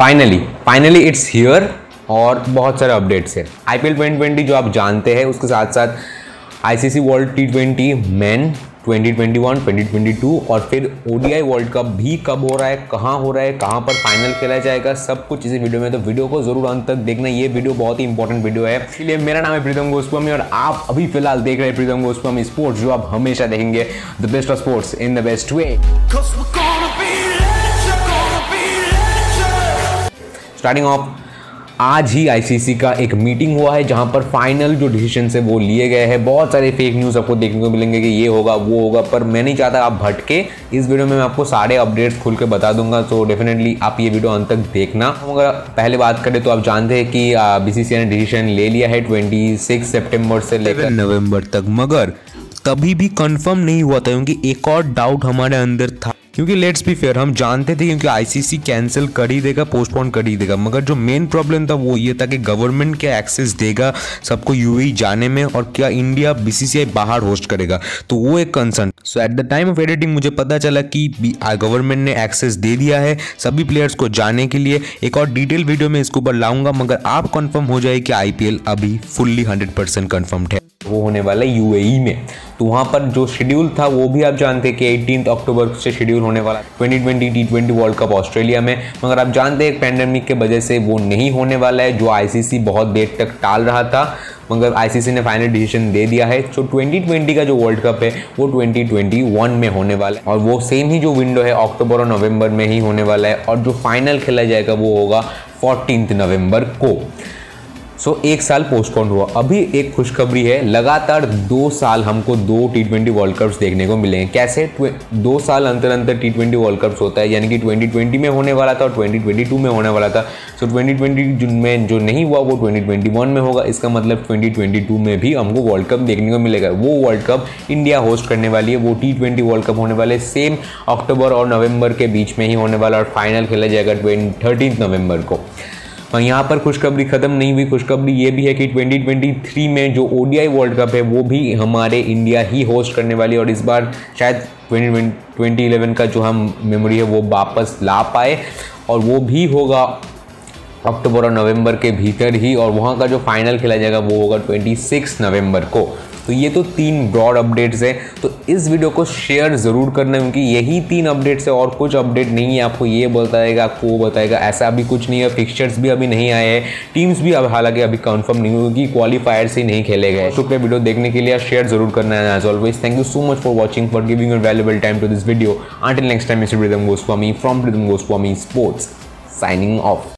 Finally finally it's here और बहुत सारे अपडेट्स है। आई पी एल जो आप जानते हैं उसके साथ साथ I C C world T twenty men 2021, 2022 और फिर ओडीआई वर्ल्ड कप भी कब हो रहा है कहाँ हो रहा है कहाँ पर फाइनल खेला जाएगा सब कुछ इसी वीडियो में तो वीडियो को ज़रूर अंत तक देखना। ये वीडियो बहुत ही इंपॉर्टेंट वीडियो है। इसलिए मेरा नाम है प्रीतम गोस्वामी और आप अभी फ़िलहाल देख रहे हैं प्रीतम गोस्वामी स्पोर्ट्स जो आप हमेशा देखेंगे। The best of sports in the best way starting off आज ही आईसीसी का एक मीटिंग हुआ है जहाँ पर फाइनल जो डिसीज़न है वो लिए गए हैं। बहुत सारे फेक न्यूज़ आपको देखने को मिलेंगे कि ये होगा, वो होगा, पर मैं नहीं चाहता आप भटके। इस वीडियो में मैं आपको सारे अपडेट्स खुल के बता दूँगा तो डेफिनेटली आप ये वीडियो अंत तक देखना। अगर पहले बात करें तो आप जानते हैं कि बीसीसीआई ने डिसीज़न ले लिया है ट्वेंटी सेप्टेम्बर से लेकर नवंबर तक, मगर तभी भी कंफर्म नहीं हुआ था, क्योंकि एक और डाउट हमारे अंदर था। क्योंकि लेट्स बी फेयर हम जानते थे क्योंकि आईसीसी कैंसिल कर ही देगा पोस्टपोन कर ही देगा। मगर जो मेन प्रॉब्लम था वो ये था कि गवर्नमेंट क्या एक्सेस देगा सबको यूएई e जाने में और क्या इंडिया बीसीसीआई बाहर होस्ट करेगा। तो वो एक concern so at the time of editing मुझे पता चला कि गवर्नमेंट ने एक्सेस दे दिया है सभी प्लेयर्स को जाने के लिए। एक और डिटेल वीडियो में इसके ऊपर लाऊँगा, मगर आप कंफर्म हो जाए कि आईपीएल अभी फुल्ली हंड्रेड परसेंट कन्फर्म्ड है। वो होने वाला है यूएई e में। तो वहाँ पर जो शेड्यूल था, वो भी आप जानते हैं कि एटीन अक्टूबर से शेड्यूल होने वाला 2020 T twenty World Cup Australia में। मगर आप जानते हैं पैंडमिक के वजह से वो नहीं होने वाला है, जो आईसीसी बहुत देर तक टाल रहा था। मगर आईसीसी ने फाइनल डिसीज़न दे दिया है। जो 2020 का जो वर्ल्ड कप है, वो 2021 में होने वाला है। और वो सेम ही जो विंडो है अक्टूबर और नवंबर में ही होने वाला है। और जो फाइनल खेला जाएगा, वो होगा फोर्टीन नवंबर को। सो एक साल पोस्टपोन हुआ। अभी एक खुशखबरी है, लगातार दो साल हमको दो टी ट्वेंटी वर्ल्ड कप्स देखने को मिलेंगे कैसे? दो साल अंतर अंतर टी ट्वेंटी वर्ल्ड कप्स होता है, यानी कि 2020 में होने वाला था और 2022 में होने वाला था। सो ट्वेंटी ट्वेंटी में जो नहीं हुआ, वो 2021 में होगा। इसका मतलब 2022 में भी हमको वर्ल्ड कप देखने को मिलेगा। वो वर्ल्ड कप इंडिया होस्ट करने वाली है। वो टी ट्वेंटी वर्ल्ड कप होने वाले सेम अक्टूबर और नवंबर के बीच में ही होने वाला और फाइनल खेला जाएगा थर्टीन नवंबर को। और यहाँ पर खुशखबरी ख़त्म नहीं हुई। खुशखबरी ये भी है कि 2023 में जो ओडीआई वर्ल्ड कप है, वो भी हमारे इंडिया ही होस्ट करने वाली और इस बार शायद 2011 का जो हम मेमोरी है, वो वापस ला पाए। और वो भी होगा अक्टूबर और नवंबर के भीतर ही। और वहाँ का जो फाइनल खेला जाएगा, वो होगा 26 नवंबर को। तो ये तो तीन ब्रॉड अपडेट्स है। तो इस वीडियो को शेयर ज़रूर करना, क्योंकि यही तीन अपडेट्स है और कुछ अपडेट नहीं है। आपको ये बताएगा, आपको वो बताएगा, ऐसा अभी कुछ नहीं है। फिक्चर्स भी अभी नहीं आए हैं। टीम्स भी अब हालाँकि अभी कंफर्म नहीं होगी क्वालिफायर से नहीं खेले गए। शुक्र वीडियो देखने के लिए शेयर ज़रूर करना है as always thank you so much for watching for giving your valuable time to this video until next time mister Pritam Goswami from Pritam Goswami sports signing off